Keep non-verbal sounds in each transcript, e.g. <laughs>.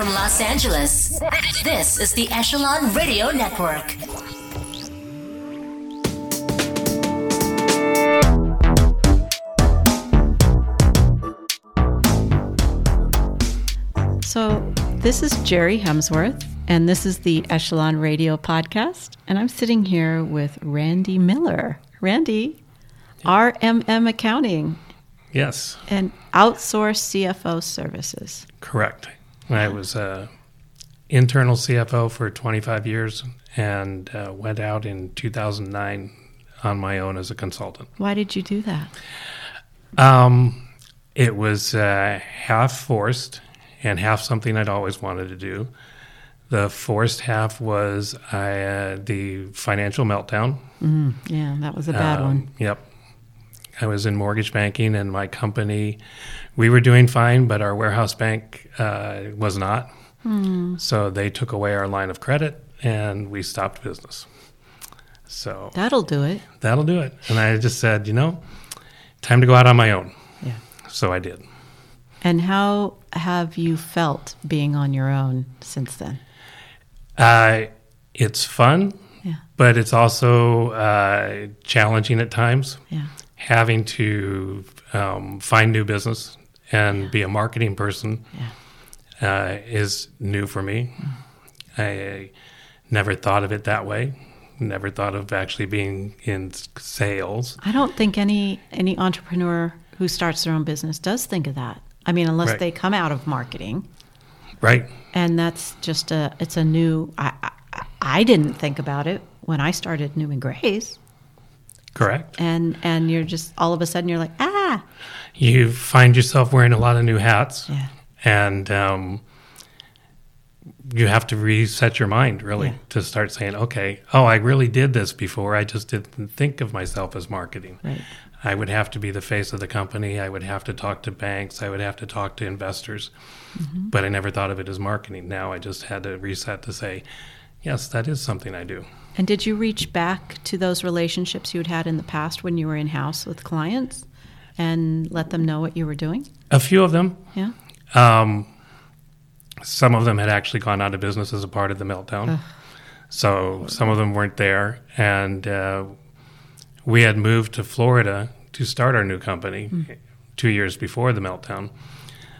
from Los Angeles, this is the Echelon Radio Network. So, this is Jerry Hemsworth, and this is the Echelon Radio podcast. And I'm sitting here with Randy Miller. Randy, RMM Accounting Yes, and Outsource CFO Services. correct. I was uh, internal CFO for 25 years and uh, went out in 2009 on my own as a consultant. Why did you do that? Um, it was uh, half forced and half something I'd always wanted to do. The forced half was I, uh, the financial meltdown. Yeah, that was a bad Um, one. Yep. I was in mortgage banking, and my company, we were doing fine, but our warehouse bank uh, was not. So they took away our line of credit, and we stopped business. So That'll do it. that'll do it. And I just said, you know, time to go out on my own. Yeah. So I did. And how have you felt being on your own since then? Uh, it's fun, Yeah. but it's also uh, challenging at times. Yeah. Having to um, find new business and be a marketing person uh, is new for me. I never thought of it that way. Never thought of actually being in sales. I don't think any any entrepreneur who starts their own business does think of that. I mean, unless Right. they come out of marketing, Right? and that's just a it's a new. I I, I didn't think about it when I started Newman Grace, Correct. and and you're just all of a sudden you're like ah You find yourself wearing a lot of new hats, yeah and um, you have to reset your mind really Yeah. to start saying, okay, oh, I really did this before. I just didn't think of myself as marketing. right I would have to be the face of the company. I would have to talk to banks. I would have to talk to investors. But I never thought of it as marketing. Now I just had to reset to say, yes, that is something I do. And did you reach back to those relationships you'd had in the past when you were in house with clients and let them know what you were doing? A few of them, Yeah. um, some of them had actually gone out of business as a part of the meltdown. So some of them weren't there. And uh, we had moved to Florida to start our new company two years before the meltdown.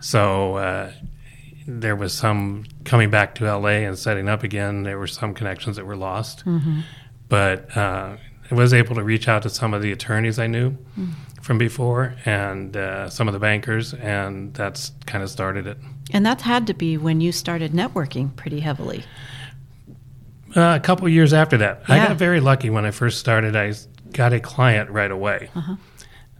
So uh, there was some coming back to LA and setting up again. There were some connections that were lost. But uh, I was able to reach out to some of the attorneys I knew from before and uh, some of the bankers, and that's kind of started it. And that had to be when you started networking pretty heavily. Uh, a couple years after that, I got very lucky when I first started. I got a client right away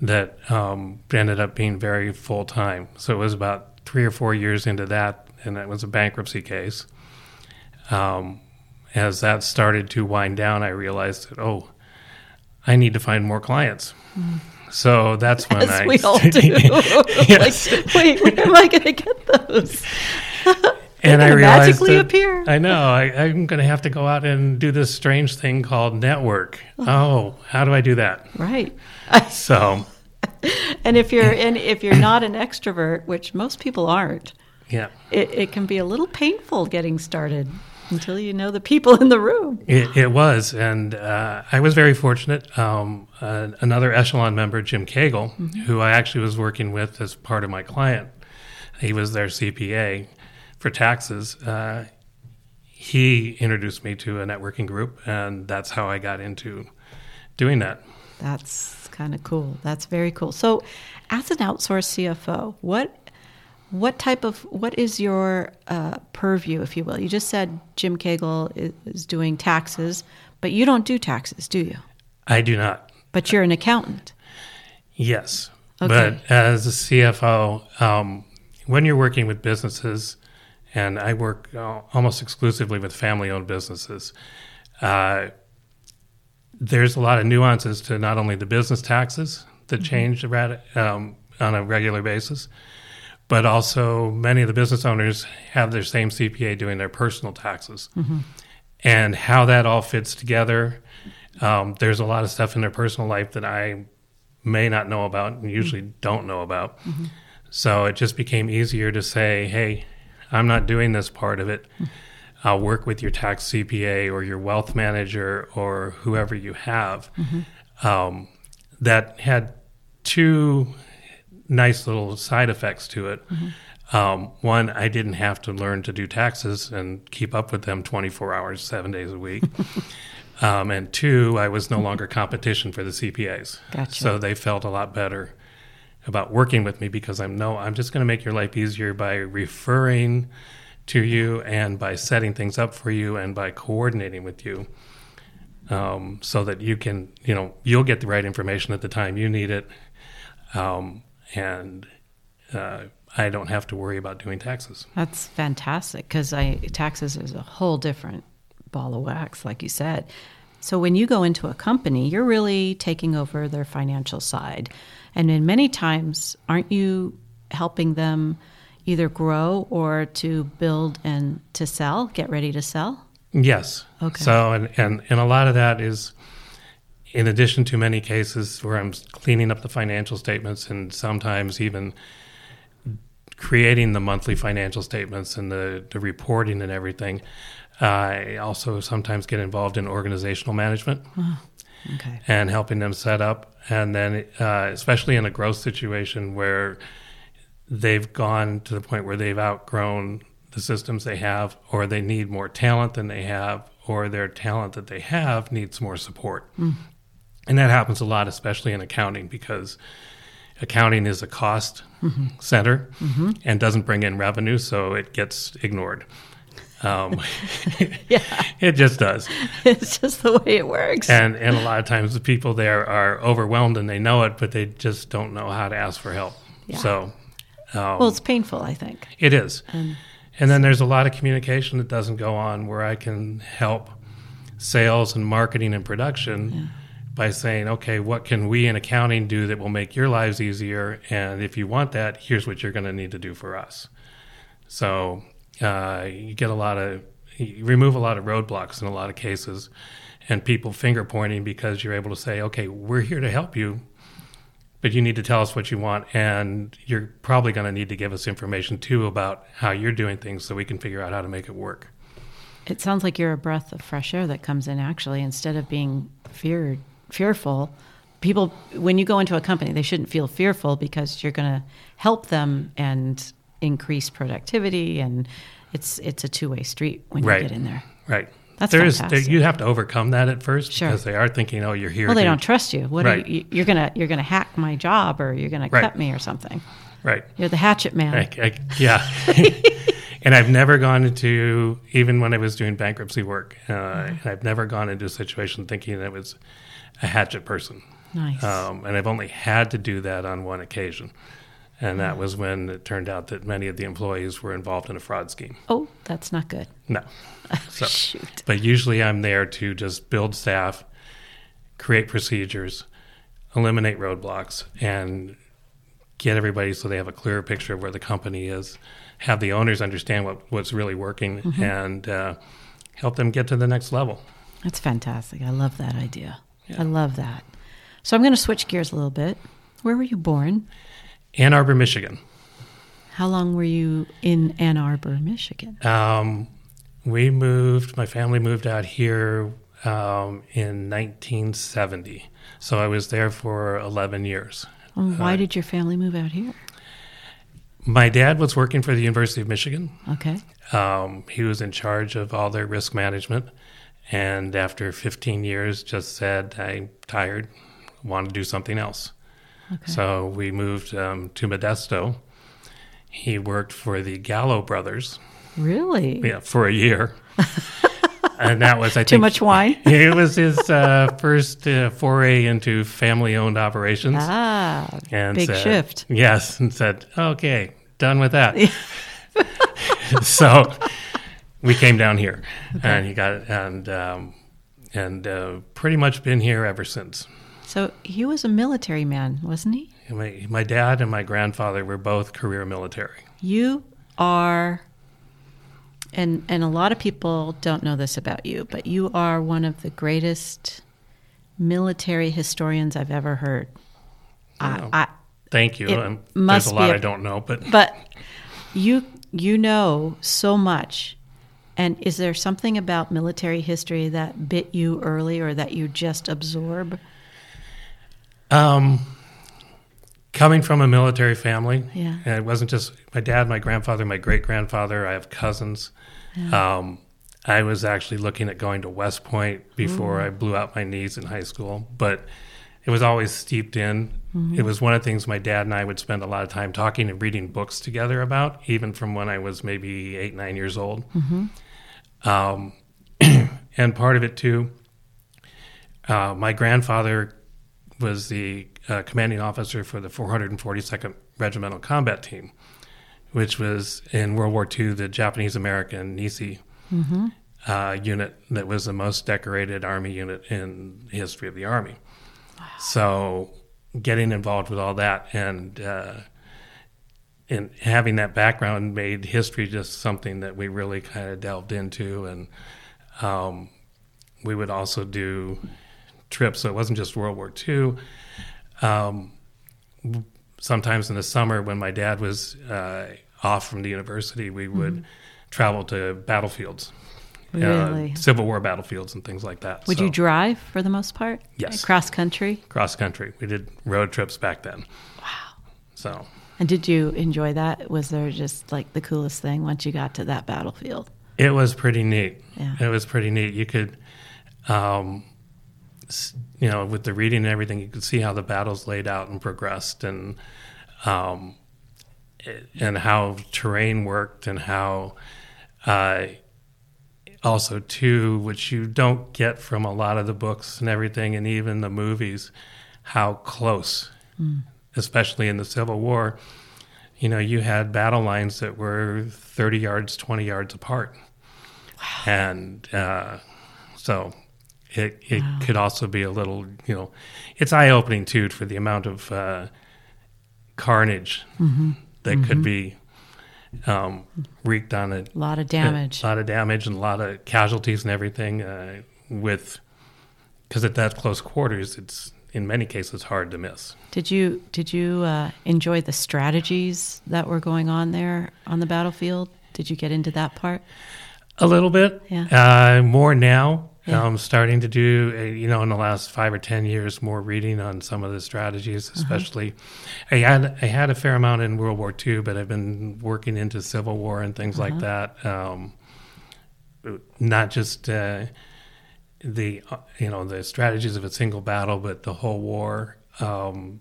that um, ended up being very full time. So it was about three or four years into that, and it was a bankruptcy case. Um, as that started to wind down, I realized that oh, I need to find more clients. So that's when As I we all <laughs> do. Yes. <laughs> like, wait, where am I going to get those? <laughs> and I realized magically that- appear. I know I, I'm going to have to go out and do this strange thing called network. Oh, how do I do that? Right. So <laughs> And if you're and if you're not an extrovert, which most people aren't, yeah, it, it can be a little painful getting started until you know the people in the room. it, it was, and uh, I was very fortunate. Um, uh, another echelon member, Jim Cagle, who I actually was working with as part of my client, he was their CPA for taxes. Uh, he introduced me to a networking group, and that's how I got into doing that. That's kind of cool. That's very cool. So, as an outsourced CFO, what what type of what is your uh, purview, if you will? You just said Jim Cagle is, is doing taxes, but you don't do taxes, do you? I do not. But you're an accountant. Yes. Okay. But as a CFO, um, when you're working with businesses, and I work uh, almost exclusively with family owned businesses, uh, there's a lot of nuances to not only the business taxes that mm-hmm. change um, on a regular basis, but also many of the business owners have their same CPA doing their personal taxes. Mm-hmm. And how that all fits together, um, there's a lot of stuff in their personal life that I may not know about and usually mm-hmm. don't know about. So it just became easier to say, hey, I'm not doing this part of it. I'll work with your tax CPA or your wealth manager or whoever you have. Um, that had two nice little side effects to it. Um, one, I didn't have to learn to do taxes and keep up with them 24 hours, seven days a week. <laughs> um, and two, I was no longer competition for the CPAs. Gotcha. So they felt a lot better about working with me because I'm no, I'm just going to make your life easier by referring to you and by setting things up for you and by coordinating with you. Um, so that you can, you know, you'll get the right information at the time you need it, um, and uh, I don't have to worry about doing taxes. That's fantastic because I taxes is a whole different ball of wax, like you said. So when you go into a company, you're really taking over their financial side, and in many times, aren't you helping them either grow or to build and to sell, get ready to sell? Yes. Okay. So, and, and, and a lot of that is, in addition to many cases where I'm cleaning up the financial statements and sometimes even creating the monthly financial statements and the, the reporting and everything, I also sometimes get involved in organizational management Okay. and helping them set up. And then, uh, especially in a growth situation where they've gone to the point where they've outgrown the systems they have, or they need more talent than they have, or their talent that they have needs more support. Hmm. And that happens a lot, especially in accounting, because accounting is a cost mm-hmm. center mm-hmm. and doesn't bring in revenue, so it gets ignored. Um, <laughs> <laughs> Yeah, it just does. <laughs> it's just the way it works. And and a lot of times the people there are overwhelmed and they know it, but they just don't know how to ask for help. Yeah. So um, well, it's painful, I think. it is. And And then there's a lot of communication that doesn't go on where I can help sales and marketing and production by saying, okay, what can we in accounting do that will make your lives easier? And if you want that, here's what you're going to need to do for us. So uh, you get a lot of, you remove a lot of roadblocks in a lot of cases and people finger pointing because you're able to say, okay, we're here to help you. But you need to tell us what you want, and you're probably going to need to give us information too about how you're doing things so we can figure out how to make it work. it sounds like you're a breath of fresh air that comes in. Actually, instead of being feared, fearful, people when you go into a company, they shouldn't feel fearful because you're going to help them and increase productivity, and it's it's a two way street when Right. you get in there. Right. That's There is- fantastic. you have to overcome that at first Sure. because they are thinking, oh, you're here. Well, they don't trust you. What Right. are you, you're gonna you're gonna hack my job or you're gonna Right. cut me or something. Right. You're the hatchet man. I, I, yeah. <laughs> and I've never gone into, even when I was doing bankruptcy work, uh, Mm-hmm. and I've never gone into a situation thinking that it was a hatchet person. Nice. Um, and I've only had to do that on one occasion. And Mm. that was when it turned out that many of the employees were involved in a fraud scheme. oh, that's not good. No. <laughs> So, Shoot. but usually I'm there to just build staff, create procedures, eliminate roadblocks, and get everybody so they have a clearer picture of where the company is, have the owners understand what, what's really working, Mm-hmm. and uh, help them get to the next level. That's fantastic. I love that idea. I love that. So I'm going to switch gears a little bit. Where were you born? Ann Arbor, Michigan. How long were you in Ann Arbor, Michigan? Um, we moved, my family moved out here um, in 1970. So I was there for 11 years. Um, why did your family move out here? My dad was working for the University of Michigan. Okay. Um, he was in charge of all their risk management. And after 15 years, just said, I'm tired, want to do something else. Okay. So we moved um, to Modesto. He worked for the Gallo brothers Really? yeah, for a year. <laughs> and that was, I Too much wine? <laughs> it was his uh, first uh, foray into family owned operations. ah, and big said- shift. Yes, and said, "Okay, done with that." <laughs> so we came down here, and he got and um, and uh, pretty much been here ever since. So he was a military man, wasn't he? My, my dad and my grandfather were both career military. You are, and and a lot of people don't know this about you, but you are one of the greatest military historians I've ever heard. I, I, Thank you. It there's a lot a- I don't know, but but you you know so much. And is there something about military history that bit you early or that you just absorb? Um, coming from a military family, Yeah. and it wasn't just my dad, my grandfather, my great grandfather. I have cousins. Um, I was actually looking at going to West Point before I blew out my knees in high school, but it was always steeped in. It was one of the things my dad and I would spend a lot of time talking and reading books together about, even from when I was maybe eight, nine years old. Um, <clears throat> and part of it too, uh, my grandfather was the uh, commanding officer for the 442nd Regimental Combat Team, which was in World War II the Japanese American Nisei uh, unit that was the most decorated Army unit in the history of the Army. So, getting involved with all that and uh, and having that background made history just something that we really kind of delved into, and um, we would also do trips. So it wasn't just World War II. Um, sometimes in the summer, when my dad was uh, off from the university, we would travel to battlefields, Really? uh, Civil War battlefields, and things like that. Would So, you drive for the most part? Yes. Cross country? cross country? We did road trips back then. Wow. So And did you enjoy that? Was there just like the coolest thing once you got to that battlefield? It was pretty neat. Yeah. It was pretty neat. You could, um, you know, with the reading and everything, you could see how the battles laid out and progressed, and um, and how terrain worked, and how uh, also too, which you don't get from a lot of the books and everything, and even the movies, how close, especially in the Civil War. You know, you had battle lines that were 30 yards, 20 yards apart. And uh, so it, it could also be a little, you know, it's eye opening too for the amount of uh, carnage that could be um, wreaked on it. A lot of damage. A lot of damage and a lot of casualties and everything uh, with, because at that close quarters, it's in many cases hard to miss. Did you did you uh, enjoy the strategies that were going on there on the battlefield? Did you get into that part? A little bit. Yeah. Uh, more now. Yeah. I'm starting to do, uh, you know, in the last five or ten years, more reading on some of the strategies. Uh-huh. Especially, I had I had a fair amount in World War II, but I've been working into Civil War and things like Uh-huh. that. Um, not just uh, the uh, you know the strategies of a single battle, but the whole war, um,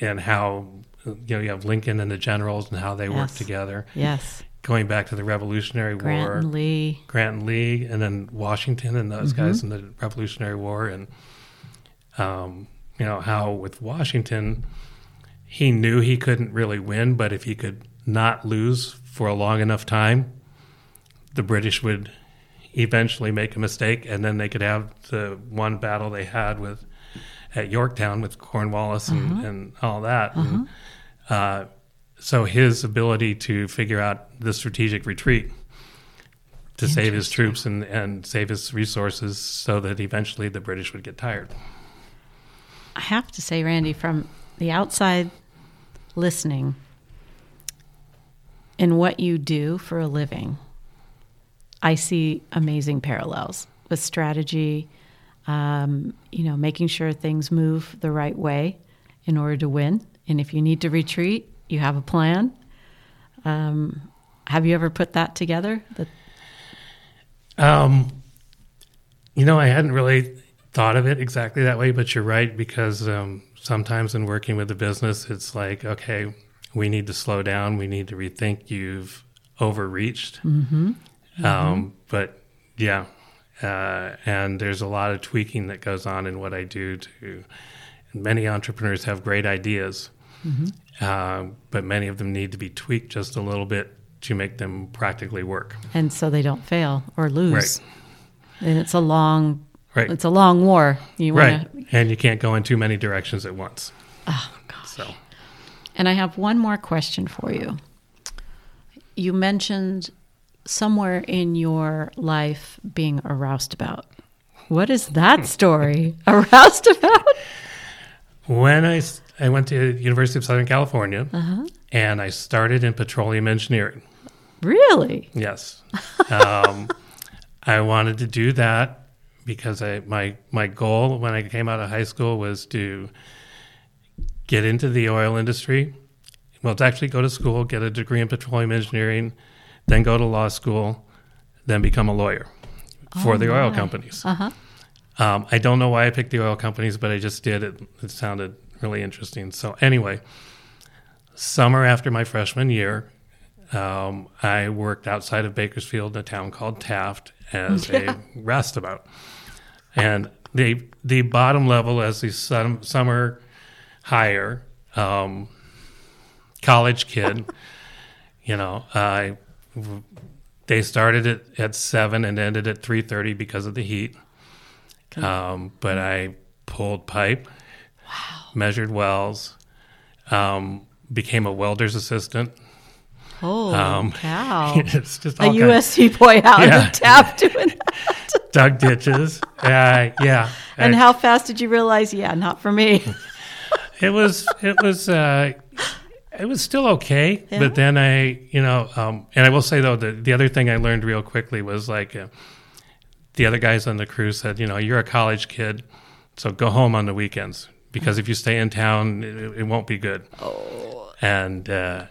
and how you know you have Lincoln and the generals and how they work together. Yes. Going back to the Revolutionary Grant War, and Lee. Grant and Lee, and then Washington and those guys in the Revolutionary War, and um, you know how with Washington, he knew he couldn't really win, but if he could not lose for a long enough time, the British would eventually make a mistake, and then they could have the one battle they had with at Yorktown with Cornwallis and, and all that. And, uh, so his ability to figure out the strategic retreat to save his troops and, and save his resources so that eventually the British would get tired. I have to say, Randy, from the outside listening, in what you do for a living, I see amazing parallels with strategy, um, you know, making sure things move the right way in order to win. And if you need to retreat, you have a plan. Um, have you ever put that together? That Um, you know, I hadn't really thought of it exactly that way, but you're right because um, sometimes in working with a business, it's like, okay, we need to slow down. We need to rethink. You've overreached. Um, but yeah, uh, and there's a lot of tweaking that goes on in what I do. To many entrepreneurs have great ideas, uh, but many of them need to be tweaked just a little bit to make them practically work. and so they don't fail or lose. Right. And it's a long, Right. it's a long war. You want Right. And you can't go in too many directions at once. Oh gosh. So, And I have one more question for you. You mentioned somewhere in your life being aroused about. What is that story? <laughs> aroused roustabout? When I, I went to University of Southern California Uh-huh. and I started in petroleum engineering. Really? Yes. <laughs> Um, I wanted to do that because I, my my goal when I came out of high school was to get into the oil industry. Well, to actually go to school, get a degree in petroleum engineering, then go to law school, then become a lawyer for Oh, the oil my. companies. Uh huh. Um, I don't know why I picked the oil companies, but I just did it. It sounded really interesting. So anyway, summer after my freshman year, um, I worked outside of Bakersfield in a town called Taft as a <laughs> roustabout, and the the bottom level as the sum, summer hire um, college kid. <laughs> you know, I they started it at seven and ended at three thirty because of the heat. Um, but I pulled pipe, measured wells, um, became a welder's assistant. Holy Um, cow! <laughs> it's just A USC boy out Yeah. in the tap <laughs> doing that. <laughs> dug ditches. Uh, yeah, And I- how fast did you realize? Yeah, not for me. it was it was uh, it was still okay. Yeah. But then I, you know, um, and I will say though the the other thing I learned real quickly was like uh, the other guys on the crew said, you know, you're a college kid, so go home on the weekends because if you stay in town, it, it won't be good. Oh. And uh,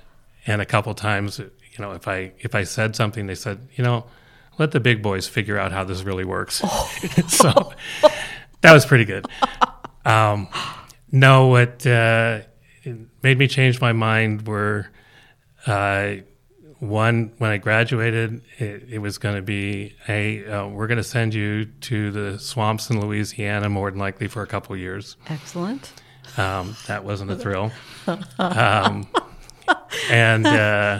and a couple times, you know, if I if I said something, they said, you know. Let the big boys figure out how this really works. Oh. <laughs> so that was pretty good. Um, no, what uh, made me change my mind were uh, one when I graduated, it, it was going to be, hey, uh, we're going to send you to the swamps in Louisiana, more than likely for a couple years. Excellent. Um, that wasn't a thrill. <laughs> Um, and uh,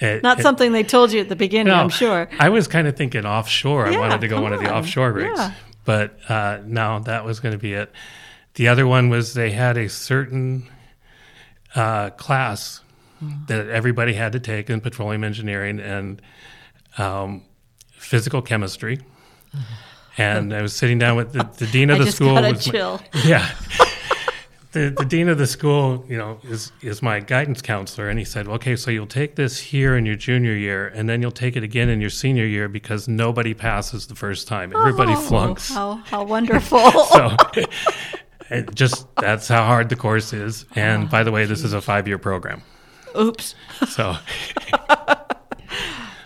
it- Not it- something they told you at the beginning, no, I'm sure. I was kind of thinking offshore. I wanted to go one of the on. offshore rigs, Yeah. but uh, no, that was going to be it. The other one was they had a certain uh, class That everybody had to take in petroleum engineering and um, physical chemistry. And I was sitting down with the, the dean of <laughs> the school. was my- <laughs> yeah. The, the dean of the school, you know, is is my guidance counselor, and he said, "Okay, so you'll take this here in your junior year, and then you'll take it again in your senior year because nobody passes the first time. Everybody Oh, flunks. How, how wonderful. <laughs> So, it just that's how hard the course is. And by the way, this is a five year program. Oops. So, <laughs>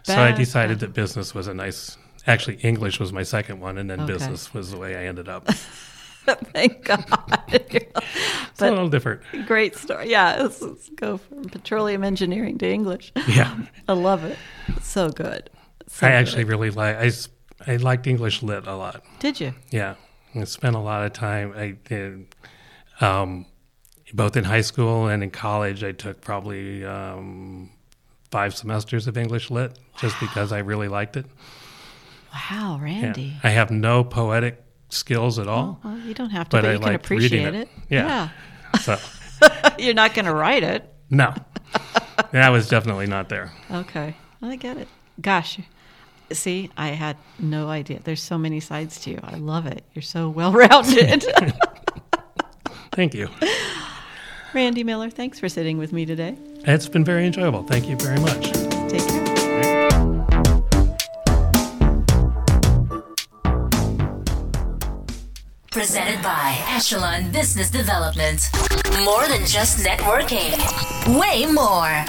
so I decided that business was a nice. Actually, English was my second one, and then Okay. business was the way I ended up. <laughs> Thank God. <laughs> It's a little different. Great story. Yeah, let's, let's go from petroleum engineering to English. Yeah. I love it. It's so good. So I good. actually really like. I I liked English lit a lot. did you? Yeah, I spent a lot of time. I did, um, both in high school and in college. I took probably um, five semesters of English lit just because I really liked it. Wow, Yeah. Randy. I have no poetic skills at all, Well, you don't have to, but but, I can appreciate it. it. Yeah. <laughs> so <laughs> You're not going to write it. no, <laughs> that was definitely not there. Okay. I get it. Gosh. See, I had no idea. There's so many sides to you. I love it. You're so well rounded. Thank you. Randy Miller, thanks for sitting with me today. It's been very enjoyable. Thank you very much. Take care. Presented by Echelon Business Development. More than just networking, way more.